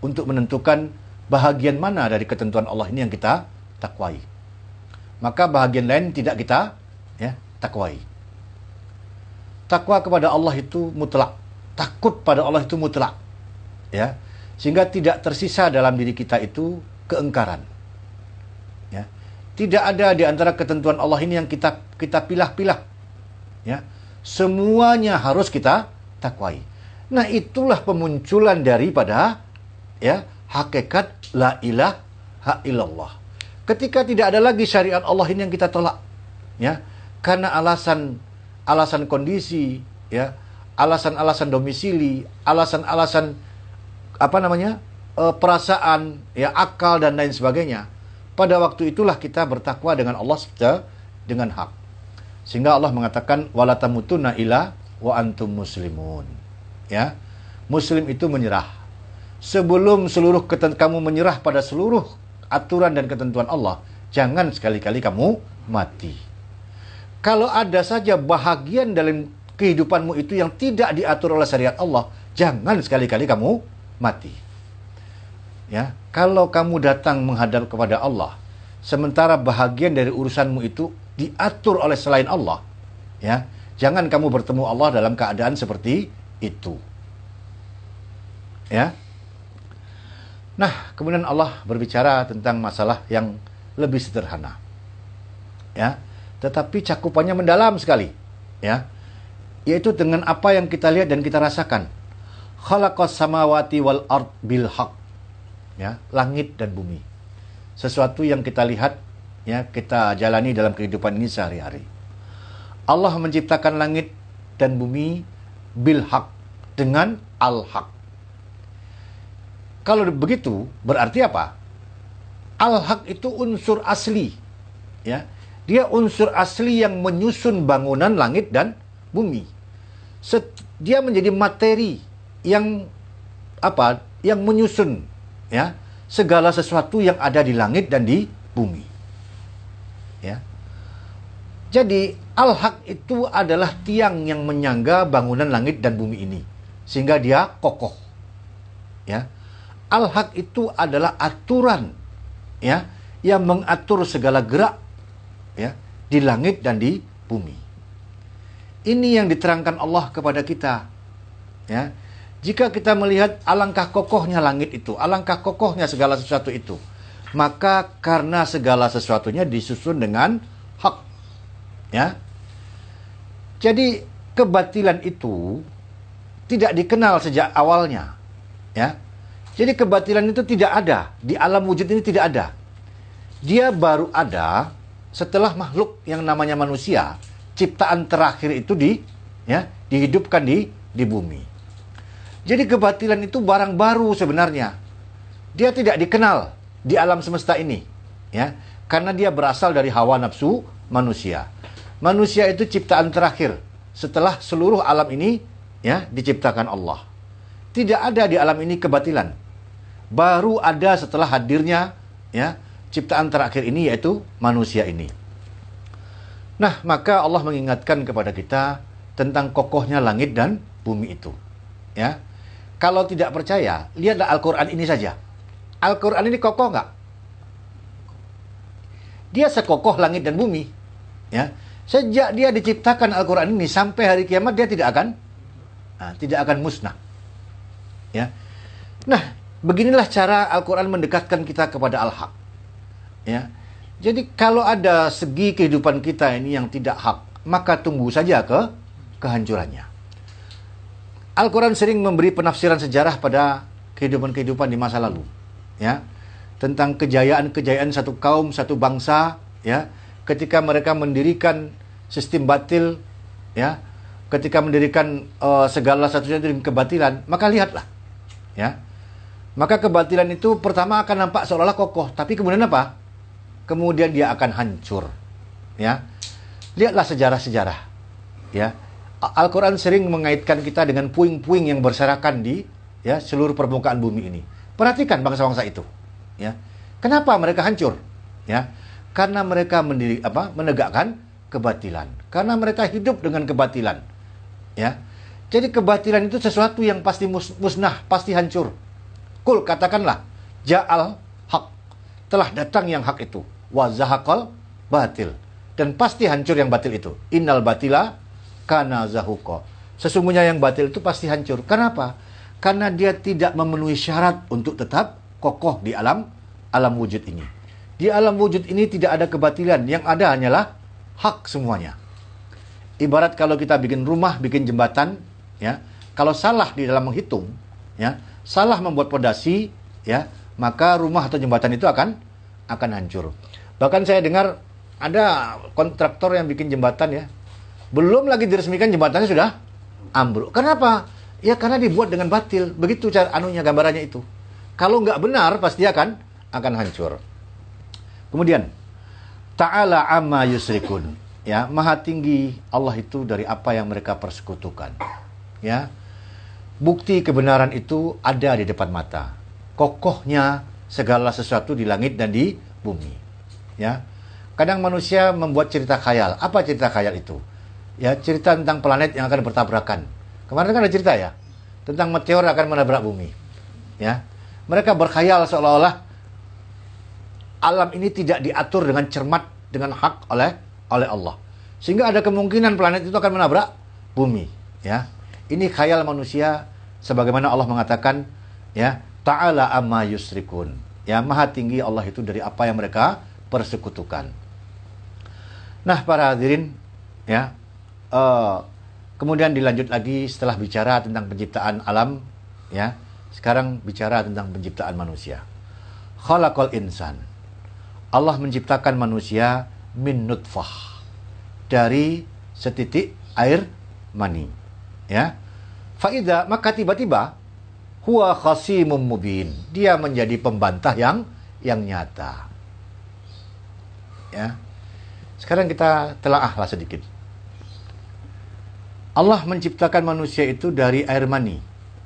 untuk menentukan bahagian mana dari ketentuan Allah ini yang kita takwai. Maka bahagian lain tidak kita ya, takwai. Takwa kepada Allah itu mutlak. Takut pada Allah itu mutlak. Ya sehingga tidak tersisa dalam diri kita itu keengkaran. Ya. Tidak ada di antara ketentuan Allah ini yang kita kita pilah-pilah. Ya. Semuanya harus kita takwai. Nah, itulah pemunculan daripada ya hakikat la ilaha illallah. Ketika tidak ada lagi syariat Allah ini yang kita tolak. Ya. Karena alasan alasan kondisi, ya, alasan-alasan domisili, alasan-alasan apa namanya e, perasaan, ya akal dan lain sebagainya. Pada waktu itulah kita bertakwa dengan Allah dengan hak. Sehingga Allah mengatakan wala tamutunna wa antum muslimun. Ya. Muslim itu menyerah. Sebelum seluruh kamu menyerah pada seluruh aturan dan ketentuan Allah, jangan sekali-kali kamu mati. Kalau ada saja bahagian dalam kehidupanmu itu yang tidak diatur oleh syariat Allah, jangan sekali-kali kamu mati. Ya, kalau kamu datang menghadap kepada Allah, sementara bahagian dari urusanmu itu diatur oleh selain Allah, ya, jangan kamu bertemu Allah dalam keadaan seperti itu. Ya. Nah, kemudian Allah berbicara tentang masalah yang lebih sederhana. Ya, tetapi cakupannya mendalam sekali, ya. Yaitu dengan apa yang kita lihat dan kita rasakan khalaqas samawati wal ard bil haq. Ya, langit dan bumi. Sesuatu yang kita lihat ya, kita jalani dalam kehidupan ini sehari-hari. Allah menciptakan langit dan bumi bil haq dengan al haq. Kalau begitu berarti apa? Al haq itu unsur asli. Ya. Dia unsur asli yang menyusun bangunan langit dan bumi. Set, dia menjadi materi yang apa yang menyusun ya segala sesuatu yang ada di langit dan di bumi. Ya. Jadi al-haq itu adalah tiang yang menyangga bangunan langit dan bumi ini sehingga dia kokoh. Ya. Al-haq itu adalah aturan ya yang mengatur segala gerak ya di langit dan di bumi. Ini yang diterangkan Allah kepada kita. Ya. Jika kita melihat alangkah kokohnya langit itu, alangkah kokohnya segala sesuatu itu, maka karena segala sesuatunya disusun dengan hak. Ya. Jadi kebatilan itu tidak dikenal sejak awalnya. Ya. Jadi kebatilan itu tidak ada di alam wujud ini tidak ada. Dia baru ada setelah makhluk yang namanya manusia, ciptaan terakhir itu di ya, dihidupkan di di bumi. Jadi kebatilan itu barang baru sebenarnya. Dia tidak dikenal di alam semesta ini, ya, karena dia berasal dari hawa nafsu manusia. Manusia itu ciptaan terakhir setelah seluruh alam ini ya diciptakan Allah. Tidak ada di alam ini kebatilan. Baru ada setelah hadirnya ya ciptaan terakhir ini yaitu manusia ini. Nah, maka Allah mengingatkan kepada kita tentang kokohnya langit dan bumi itu. Ya. Kalau tidak percaya, lihatlah Al-Qur'an ini saja. Al-Qur'an ini kokoh nggak? Dia sekokoh langit dan bumi. Ya. Sejak dia diciptakan Al-Qur'an ini sampai hari kiamat dia tidak akan nah, tidak akan musnah. Ya. Nah, beginilah cara Al-Qur'an mendekatkan kita kepada Al-Haq. Ya. Jadi kalau ada segi kehidupan kita ini yang tidak hak, maka tunggu saja ke kehancurannya. Al-Quran sering memberi penafsiran sejarah pada kehidupan-kehidupan di masa lalu. Ya, tentang kejayaan-kejayaan satu kaum, satu bangsa, ya, ketika mereka mendirikan sistem batil, ya, ketika mendirikan uh, segala satunya dengan kebatilan, maka lihatlah, ya, maka kebatilan itu pertama akan nampak seolah-olah kokoh, tapi kemudian apa? kemudian dia akan hancur. Ya. Lihatlah sejarah-sejarah. Ya. Al-Qur'an sering mengaitkan kita dengan puing-puing yang berserakan di ya seluruh permukaan bumi ini. Perhatikan bangsa-bangsa itu. Ya. Kenapa mereka hancur? Ya. Karena mereka mendiri apa? menegakkan kebatilan. Karena mereka hidup dengan kebatilan. Ya. Jadi kebatilan itu sesuatu yang pasti musnah, pasti hancur. Kul katakanlah, ja'al hak. Telah datang yang hak itu wa zahaqal batil. Dan pasti hancur yang batil itu. Innal batila kana zahuqa. Sesungguhnya yang batil itu pasti hancur. Kenapa? Karena dia tidak memenuhi syarat untuk tetap kokoh di alam alam wujud ini. Di alam wujud ini tidak ada kebatilan, yang ada hanyalah hak semuanya. Ibarat kalau kita bikin rumah, bikin jembatan, ya, kalau salah di dalam menghitung, ya, salah membuat pondasi, ya, maka rumah atau jembatan itu akan akan hancur. Bahkan saya dengar ada kontraktor yang bikin jembatan ya. Belum lagi diresmikan jembatannya sudah ambruk. Kenapa? Ya karena dibuat dengan batil. Begitu cara anunya gambarannya itu. Kalau nggak benar pasti akan akan hancur. Kemudian Ta'ala amma yusrikun. Ya, maha tinggi Allah itu dari apa yang mereka persekutukan. Ya. Bukti kebenaran itu ada di depan mata. Kokohnya segala sesuatu di langit dan di bumi. Ya. Kadang manusia membuat cerita khayal. Apa cerita khayal itu? Ya cerita tentang planet yang akan bertabrakan. Kemarin kan ada cerita ya tentang meteor akan menabrak bumi. Ya. Mereka berkhayal seolah-olah alam ini tidak diatur dengan cermat dengan hak oleh oleh Allah. Sehingga ada kemungkinan planet itu akan menabrak bumi. Ya ini khayal manusia sebagaimana Allah mengatakan ya ta'ala amma yusrikun ya maha tinggi Allah itu dari apa yang mereka persekutukan. Nah, para hadirin, ya, uh, kemudian dilanjut lagi setelah bicara tentang penciptaan alam, ya, sekarang bicara tentang penciptaan manusia. Khalaqal insan. Allah menciptakan manusia min nutfah dari setitik air mani. Ya. Faida maka tiba-tiba huwa khasimum mubin. Dia menjadi pembantah yang yang nyata. Ya. Sekarang kita telaahlah sedikit. Allah menciptakan manusia itu dari air mani.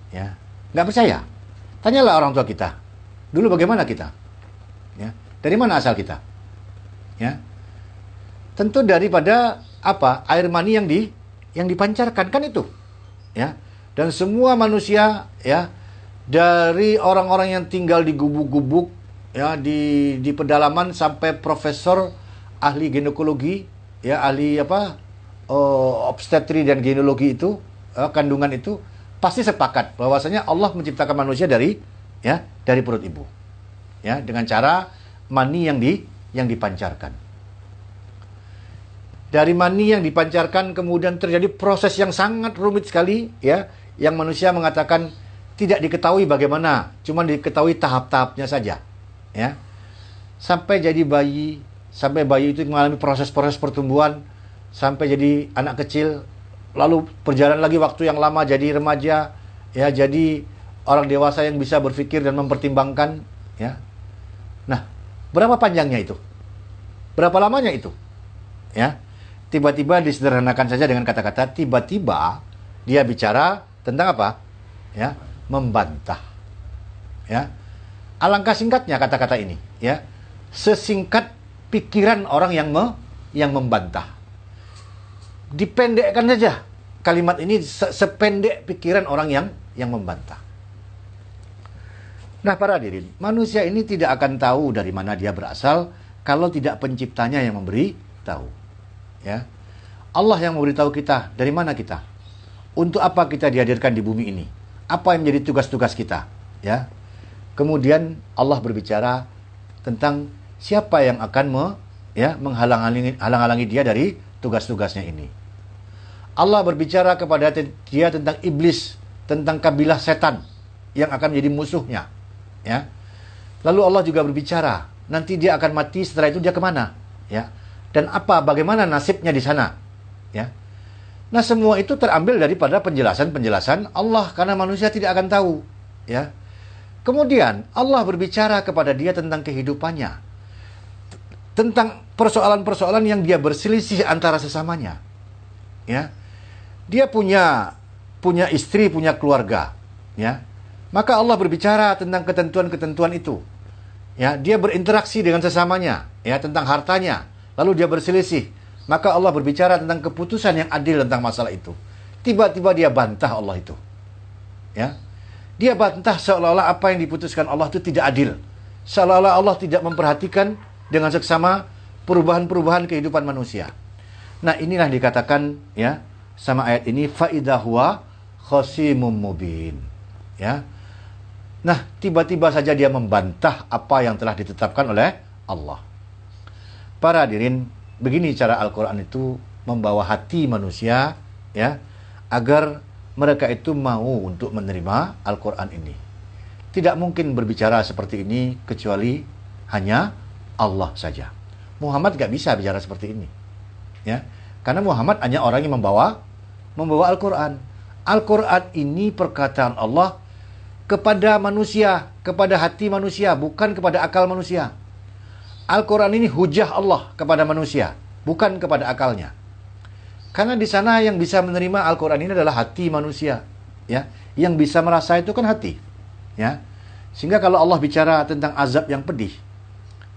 Ya. Nggak percaya? Tanyalah orang tua kita. Dulu bagaimana kita? Ya. Dari mana asal kita? Ya. Tentu daripada apa? Air mani yang di yang dipancarkan kan itu. Ya. Dan semua manusia ya dari orang-orang yang tinggal di gubuk-gubuk ya di di pedalaman sampai profesor ahli ginekologi ya ahli apa uh, obstetri dan ginekologi itu uh, kandungan itu pasti sepakat bahwasanya Allah menciptakan manusia dari ya dari perut ibu ya dengan cara mani yang di yang dipancarkan dari mani yang dipancarkan kemudian terjadi proses yang sangat rumit sekali ya yang manusia mengatakan tidak diketahui bagaimana cuma diketahui tahap-tahapnya saja ya. Sampai jadi bayi sampai bayi itu mengalami proses-proses pertumbuhan sampai jadi anak kecil lalu berjalan lagi waktu yang lama jadi remaja ya jadi orang dewasa yang bisa berpikir dan mempertimbangkan ya. Nah berapa panjangnya itu? Berapa lamanya itu? Ya tiba-tiba disederhanakan saja dengan kata-kata tiba-tiba dia bicara tentang apa ya membantah ya Alangkah singkatnya kata-kata ini, ya. Sesingkat pikiran orang yang me, yang membantah. Dipendekkan saja kalimat ini se sependek pikiran orang yang yang membantah. Nah, para hadirin, manusia ini tidak akan tahu dari mana dia berasal kalau tidak penciptanya yang memberi tahu. Ya. Allah yang memberitahu kita dari mana kita. Untuk apa kita dihadirkan di bumi ini? Apa yang menjadi tugas-tugas kita? Ya. Kemudian Allah berbicara tentang siapa yang akan me, ya, menghalang-halangi halang-halangi dia dari tugas-tugasnya ini. Allah berbicara kepada dia tentang iblis, tentang kabilah setan yang akan menjadi musuhnya. Ya. Lalu Allah juga berbicara, nanti dia akan mati, setelah itu dia ke mana? Ya. Dan apa, bagaimana nasibnya di sana? Ya. Nah semua itu terambil daripada penjelasan-penjelasan Allah karena manusia tidak akan tahu. Ya. Kemudian Allah berbicara kepada dia tentang kehidupannya. Tentang persoalan-persoalan yang dia berselisih antara sesamanya. Ya. Dia punya punya istri, punya keluarga, ya. Maka Allah berbicara tentang ketentuan-ketentuan itu. Ya, dia berinteraksi dengan sesamanya, ya, tentang hartanya. Lalu dia berselisih. Maka Allah berbicara tentang keputusan yang adil tentang masalah itu. Tiba-tiba dia bantah Allah itu. Ya, dia bantah seolah-olah apa yang diputuskan Allah itu tidak adil. Seolah-olah Allah tidak memperhatikan dengan seksama perubahan-perubahan kehidupan manusia. Nah, inilah dikatakan ya sama ayat ini faidahwa khosimum mubin. Ya. Nah, tiba-tiba saja dia membantah apa yang telah ditetapkan oleh Allah. Para hadirin, begini cara Al-Qur'an itu membawa hati manusia ya agar mereka itu mau untuk menerima Al-Quran ini. Tidak mungkin berbicara seperti ini kecuali hanya Allah saja. Muhammad gak bisa bicara seperti ini. Ya, karena Muhammad hanya orang yang membawa membawa Al-Quran. Al-Quran ini perkataan Allah kepada manusia, kepada hati manusia, bukan kepada akal manusia. Al-Quran ini hujah Allah kepada manusia, bukan kepada akalnya. Karena di sana yang bisa menerima Al-Quran ini adalah hati manusia. ya Yang bisa merasa itu kan hati. ya Sehingga kalau Allah bicara tentang azab yang pedih,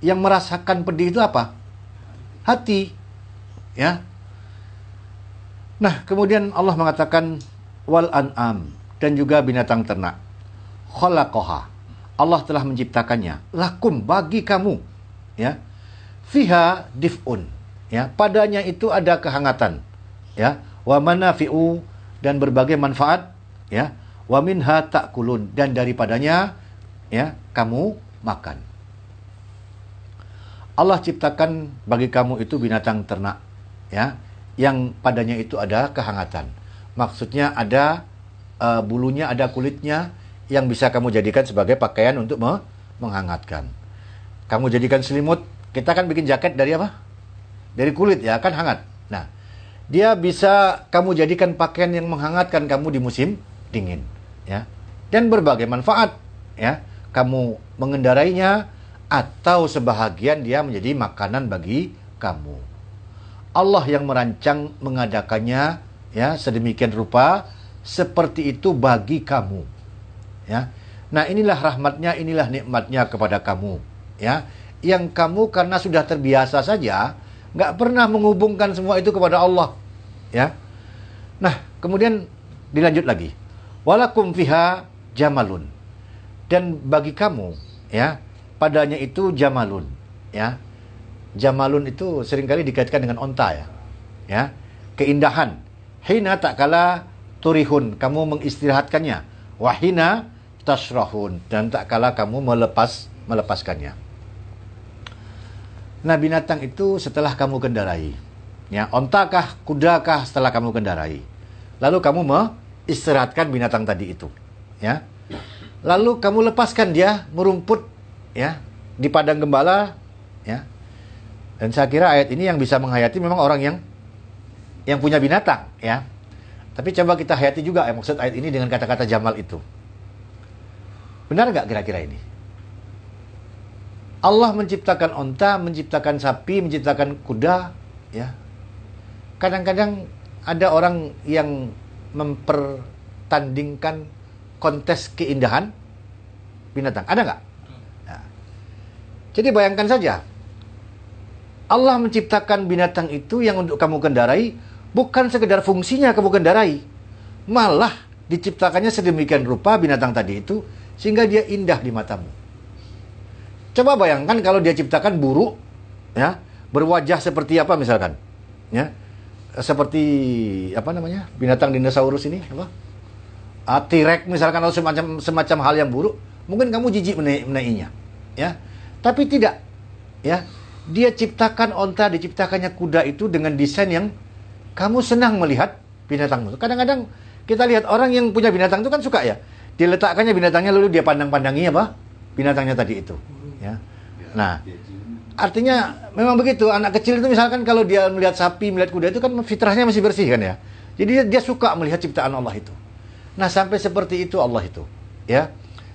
yang merasakan pedih itu apa? Hati. Ya. Nah, kemudian Allah mengatakan wal an'am dan juga binatang ternak. Khalaqaha. Allah telah menciptakannya lakum bagi kamu. Ya. Fiha dif'un. Ya, padanya itu ada kehangatan ya. Wa manafi'u dan berbagai manfaat ya. Wa minha takulun dan daripadanya ya kamu makan. Allah ciptakan bagi kamu itu binatang ternak ya. Yang padanya itu ada kehangatan. Maksudnya ada uh, bulunya ada kulitnya yang bisa kamu jadikan sebagai pakaian untuk me menghangatkan kamu jadikan selimut kita kan bikin jaket dari apa? Dari kulit ya kan hangat. Nah dia bisa kamu jadikan pakaian yang menghangatkan kamu di musim dingin ya. Dan berbagai manfaat ya. Kamu mengendarainya atau sebahagian dia menjadi makanan bagi kamu. Allah yang merancang mengadakannya ya sedemikian rupa seperti itu bagi kamu ya. Nah, inilah rahmatnya, inilah nikmatnya kepada kamu, ya. Yang kamu karena sudah terbiasa saja, nggak pernah menghubungkan semua itu kepada Allah, ya. Nah, kemudian dilanjut lagi. Walakum fiha jamalun. Dan bagi kamu, ya, padanya itu jamalun, ya. Jamalun itu sering kali dikaitkan dengan onta ya. Ya. Keindahan. Hina tak kala turihun, kamu mengistirahatkannya. Wahina tasrahun dan tak kala kamu melepas melepaskannya. Nah binatang itu setelah kamu kendarai, ya ontakah, kudakah setelah kamu kendarai, lalu kamu istirahatkan binatang tadi itu, ya. Lalu kamu lepaskan dia merumput, ya, di padang gembala, ya. Dan saya kira ayat ini yang bisa menghayati memang orang yang yang punya binatang, ya. Tapi coba kita hayati juga ya maksud ayat ini dengan kata-kata Jamal itu. Benar nggak kira-kira ini? Allah menciptakan onta, menciptakan sapi, menciptakan kuda, ya. Kadang-kadang ada orang yang mempertandingkan kontes keindahan binatang. Ada nggak? Nah. Jadi bayangkan saja, Allah menciptakan binatang itu yang untuk kamu kendarai bukan sekedar fungsinya kamu kendarai, malah diciptakannya sedemikian rupa binatang tadi itu sehingga dia indah di matamu. Coba bayangkan kalau dia ciptakan buruk, ya, berwajah seperti apa misalkan, ya, seperti apa namanya binatang dinosaurus ini, apa? Uh, T-Rex misalkan atau semacam semacam hal yang buruk, mungkin kamu jijik menaiknya, ya. Tapi tidak, ya. Dia ciptakan onta, diciptakannya kuda itu dengan desain yang kamu senang melihat binatangmu. Kadang-kadang kita lihat orang yang punya binatang itu kan suka ya diletakkannya binatangnya lalu dia pandang-pandangi apa binatangnya tadi itu nah artinya memang begitu. Anak kecil itu misalkan kalau dia melihat sapi melihat kuda itu kan fitrahnya masih bersih kan ya? Jadi dia, dia suka melihat ciptaan Allah itu. Nah sampai seperti itu Allah itu ya.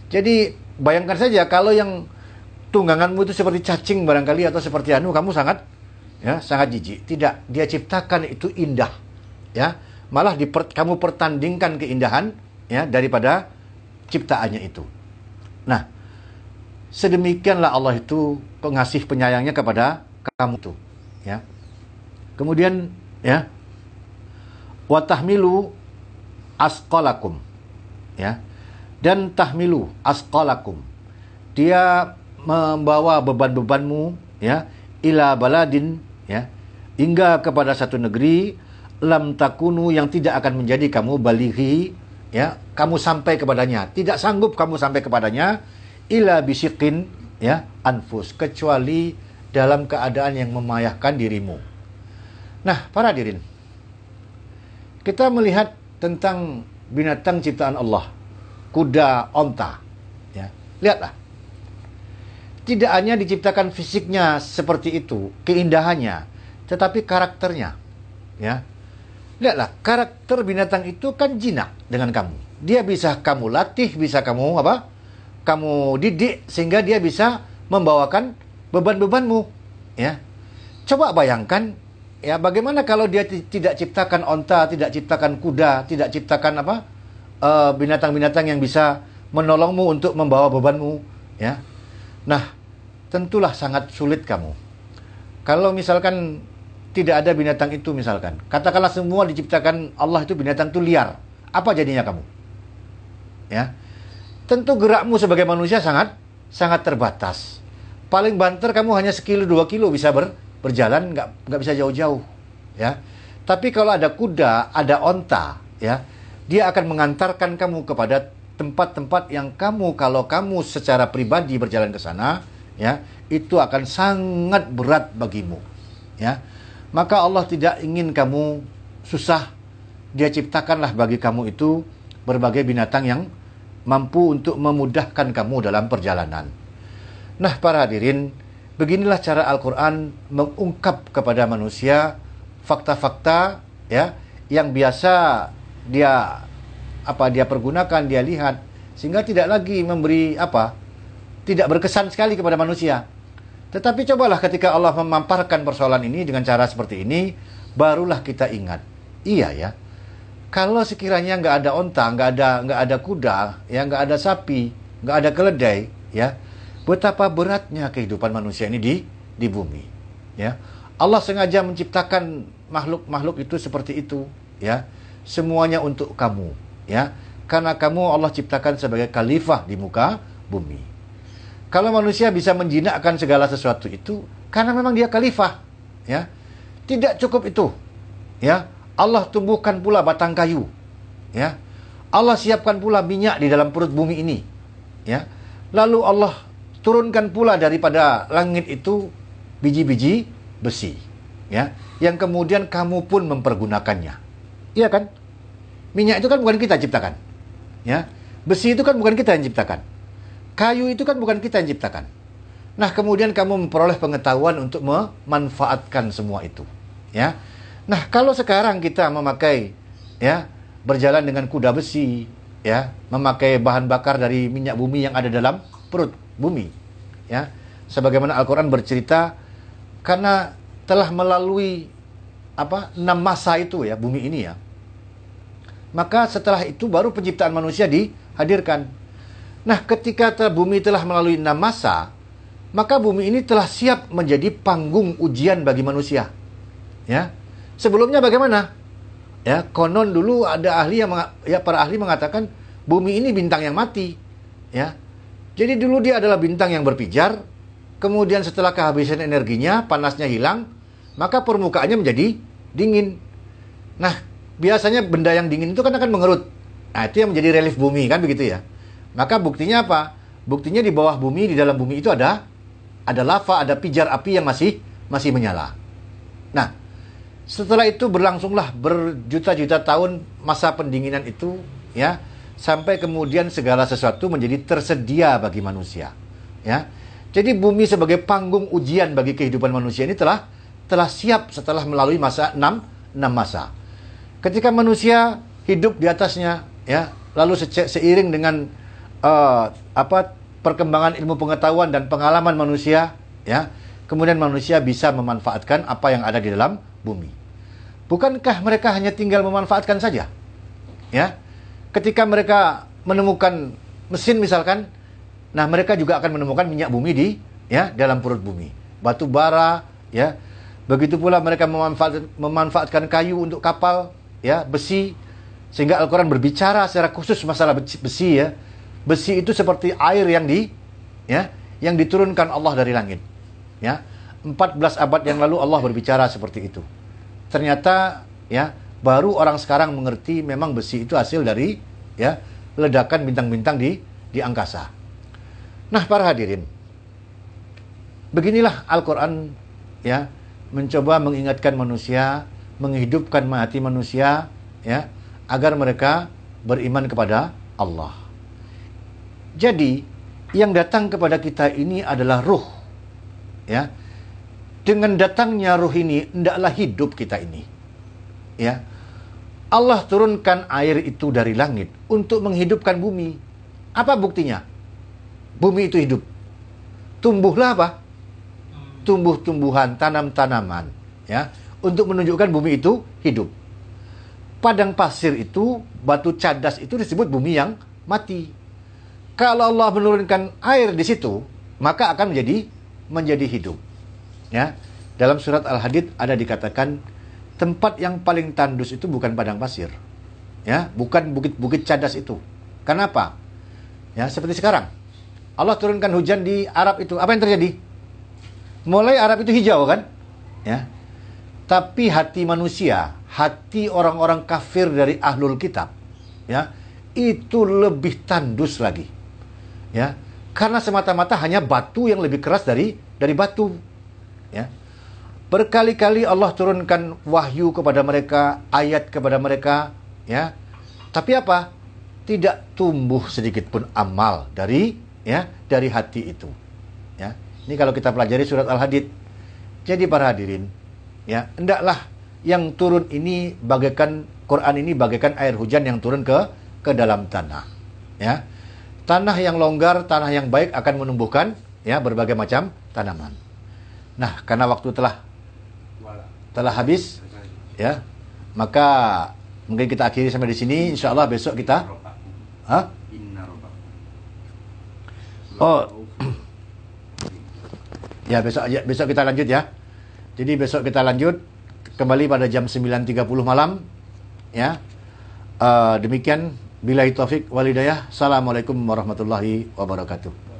Jadi bayangkan saja kalau yang tungganganmu itu seperti cacing barangkali atau seperti anu kamu sangat ya sangat jijik. Tidak dia ciptakan itu indah ya. Malah diper, kamu pertandingkan keindahan ya daripada ciptaannya itu. Nah, sedemikianlah Allah itu pengasih penyayangnya kepada kamu itu, ya. Kemudian ya, wa tahmilu asqalakum, ya. Dan tahmilu asqalakum. Dia membawa beban-bebanmu ya ila baladin ya hingga kepada satu negeri lam takunu yang tidak akan menjadi kamu balighi ya kamu sampai kepadanya tidak sanggup kamu sampai kepadanya ila bisikin ya anfus kecuali dalam keadaan yang memayahkan dirimu nah para dirin kita melihat tentang binatang ciptaan Allah kuda onta ya lihatlah tidak hanya diciptakan fisiknya seperti itu keindahannya tetapi karakternya ya Lihatlah, karakter binatang itu kan jinak dengan kamu. Dia bisa kamu latih, bisa kamu apa? Kamu didik sehingga dia bisa membawakan beban-bebanmu, ya. Coba bayangkan ya bagaimana kalau dia tidak ciptakan onta, tidak ciptakan kuda, tidak ciptakan apa? Eh, binatang-binatang uh, yang bisa menolongmu untuk membawa bebanmu, ya. Nah, tentulah sangat sulit kamu. Kalau misalkan tidak ada binatang itu misalkan. Katakanlah semua diciptakan Allah itu binatang itu liar. Apa jadinya kamu? Ya. Tentu gerakmu sebagai manusia sangat sangat terbatas. Paling banter kamu hanya sekilo dua kilo bisa ber, berjalan nggak nggak bisa jauh-jauh. Ya. Tapi kalau ada kuda, ada onta, ya, dia akan mengantarkan kamu kepada tempat-tempat yang kamu kalau kamu secara pribadi berjalan ke sana, ya, itu akan sangat berat bagimu. Ya maka Allah tidak ingin kamu susah. Dia ciptakanlah bagi kamu itu berbagai binatang yang mampu untuk memudahkan kamu dalam perjalanan. Nah, para hadirin, beginilah cara Al-Qur'an mengungkap kepada manusia fakta-fakta ya yang biasa dia apa dia pergunakan, dia lihat sehingga tidak lagi memberi apa? tidak berkesan sekali kepada manusia. Tetapi cobalah ketika Allah memamparkan persoalan ini dengan cara seperti ini, barulah kita ingat. Iya ya, kalau sekiranya nggak ada onta, nggak ada nggak ada kuda, ya nggak ada sapi, nggak ada keledai, ya, betapa beratnya kehidupan manusia ini di di bumi, ya. Allah sengaja menciptakan makhluk-makhluk itu seperti itu, ya. Semuanya untuk kamu, ya. Karena kamu Allah ciptakan sebagai khalifah di muka bumi. Kalau manusia bisa menjinakkan segala sesuatu itu karena memang dia khalifah, ya. Tidak cukup itu, ya. Allah tumbuhkan pula batang kayu, ya. Allah siapkan pula minyak di dalam perut bumi ini, ya. Lalu Allah turunkan pula daripada langit itu biji-biji besi, ya, yang kemudian kamu pun mempergunakannya. Iya kan? Minyak itu kan bukan kita ciptakan. Ya. Besi itu kan bukan kita yang ciptakan. Kayu itu kan bukan kita yang ciptakan. Nah, kemudian kamu memperoleh pengetahuan untuk memanfaatkan semua itu, ya. Nah, kalau sekarang kita memakai ya, berjalan dengan kuda besi, ya, memakai bahan bakar dari minyak bumi yang ada dalam perut bumi, ya. Sebagaimana Al-Qur'an bercerita karena telah melalui apa enam masa itu ya bumi ini ya maka setelah itu baru penciptaan manusia dihadirkan nah ketika bumi telah melalui enam masa maka bumi ini telah siap menjadi panggung ujian bagi manusia ya sebelumnya bagaimana ya konon dulu ada ahli yang ya para ahli mengatakan bumi ini bintang yang mati ya jadi dulu dia adalah bintang yang berpijar kemudian setelah kehabisan energinya, panasnya hilang, maka permukaannya menjadi dingin. Nah, biasanya benda yang dingin itu kan akan mengerut. Nah, itu yang menjadi relief bumi kan begitu ya. Maka buktinya apa? Buktinya di bawah bumi, di dalam bumi itu ada ada lava, ada pijar api yang masih masih menyala. Nah, setelah itu berlangsunglah berjuta-juta tahun masa pendinginan itu ya sampai kemudian segala sesuatu menjadi tersedia bagi manusia. Ya. Jadi bumi sebagai panggung ujian bagi kehidupan manusia ini telah telah siap setelah melalui masa enam enam masa. Ketika manusia hidup di atasnya, ya, lalu se seiring dengan uh, apa perkembangan ilmu pengetahuan dan pengalaman manusia, ya, kemudian manusia bisa memanfaatkan apa yang ada di dalam bumi. Bukankah mereka hanya tinggal memanfaatkan saja? Ya. Ketika mereka menemukan mesin misalkan, Nah, mereka juga akan menemukan minyak bumi di ya dalam perut bumi. Batu bara, ya. Begitu pula mereka memanfaat, memanfaatkan kayu untuk kapal, ya, besi sehingga Al-Qur'an berbicara secara khusus masalah besi ya. Besi itu seperti air yang di ya, yang diturunkan Allah dari langit. Ya. 14 abad yang lalu Allah berbicara seperti itu. Ternyata ya, baru orang sekarang mengerti memang besi itu hasil dari ya ledakan bintang-bintang di di angkasa. Nah, para hadirin, beginilah Al-Quran ya mencoba mengingatkan manusia, menghidupkan hati manusia ya agar mereka beriman kepada Allah. Jadi, yang datang kepada kita ini adalah ruh. Ya. Dengan datangnya ruh ini hendaklah hidup kita ini. Ya. Allah turunkan air itu dari langit untuk menghidupkan bumi. Apa buktinya? bumi itu hidup. Tumbuhlah apa? Tumbuh-tumbuhan, tanam-tanaman, ya, untuk menunjukkan bumi itu hidup. Padang pasir itu, batu cadas itu disebut bumi yang mati. Kalau Allah menurunkan air di situ, maka akan menjadi menjadi hidup. Ya. Dalam surat Al-Hadid ada dikatakan tempat yang paling tandus itu bukan padang pasir. Ya, bukan bukit-bukit cadas itu. Kenapa? Ya, seperti sekarang Allah turunkan hujan di Arab itu. Apa yang terjadi? Mulai Arab itu hijau kan? Ya. Tapi hati manusia, hati orang-orang kafir dari ahlul kitab, ya, itu lebih tandus lagi. Ya. Karena semata-mata hanya batu yang lebih keras dari dari batu. Berkali-kali Allah turunkan wahyu kepada mereka, ayat kepada mereka, ya. Tapi apa? Tidak tumbuh sedikit pun amal dari ya dari hati itu. Ya. Ini kalau kita pelajari surat Al-Hadid. Jadi para hadirin, ya, hendaklah yang turun ini bagaikan Quran ini bagaikan air hujan yang turun ke ke dalam tanah. Ya. Tanah yang longgar, tanah yang baik akan menumbuhkan ya berbagai macam tanaman. Nah, karena waktu telah telah habis ya, maka mungkin kita akhiri sampai di sini. Insya Allah besok kita Hah? Oh. ya besok ya, besok kita lanjut ya. Jadi besok kita lanjut kembali pada jam 9.30 malam ya. Uh, demikian bila taufik walidayah. Assalamualaikum warahmatullahi wabarakatuh.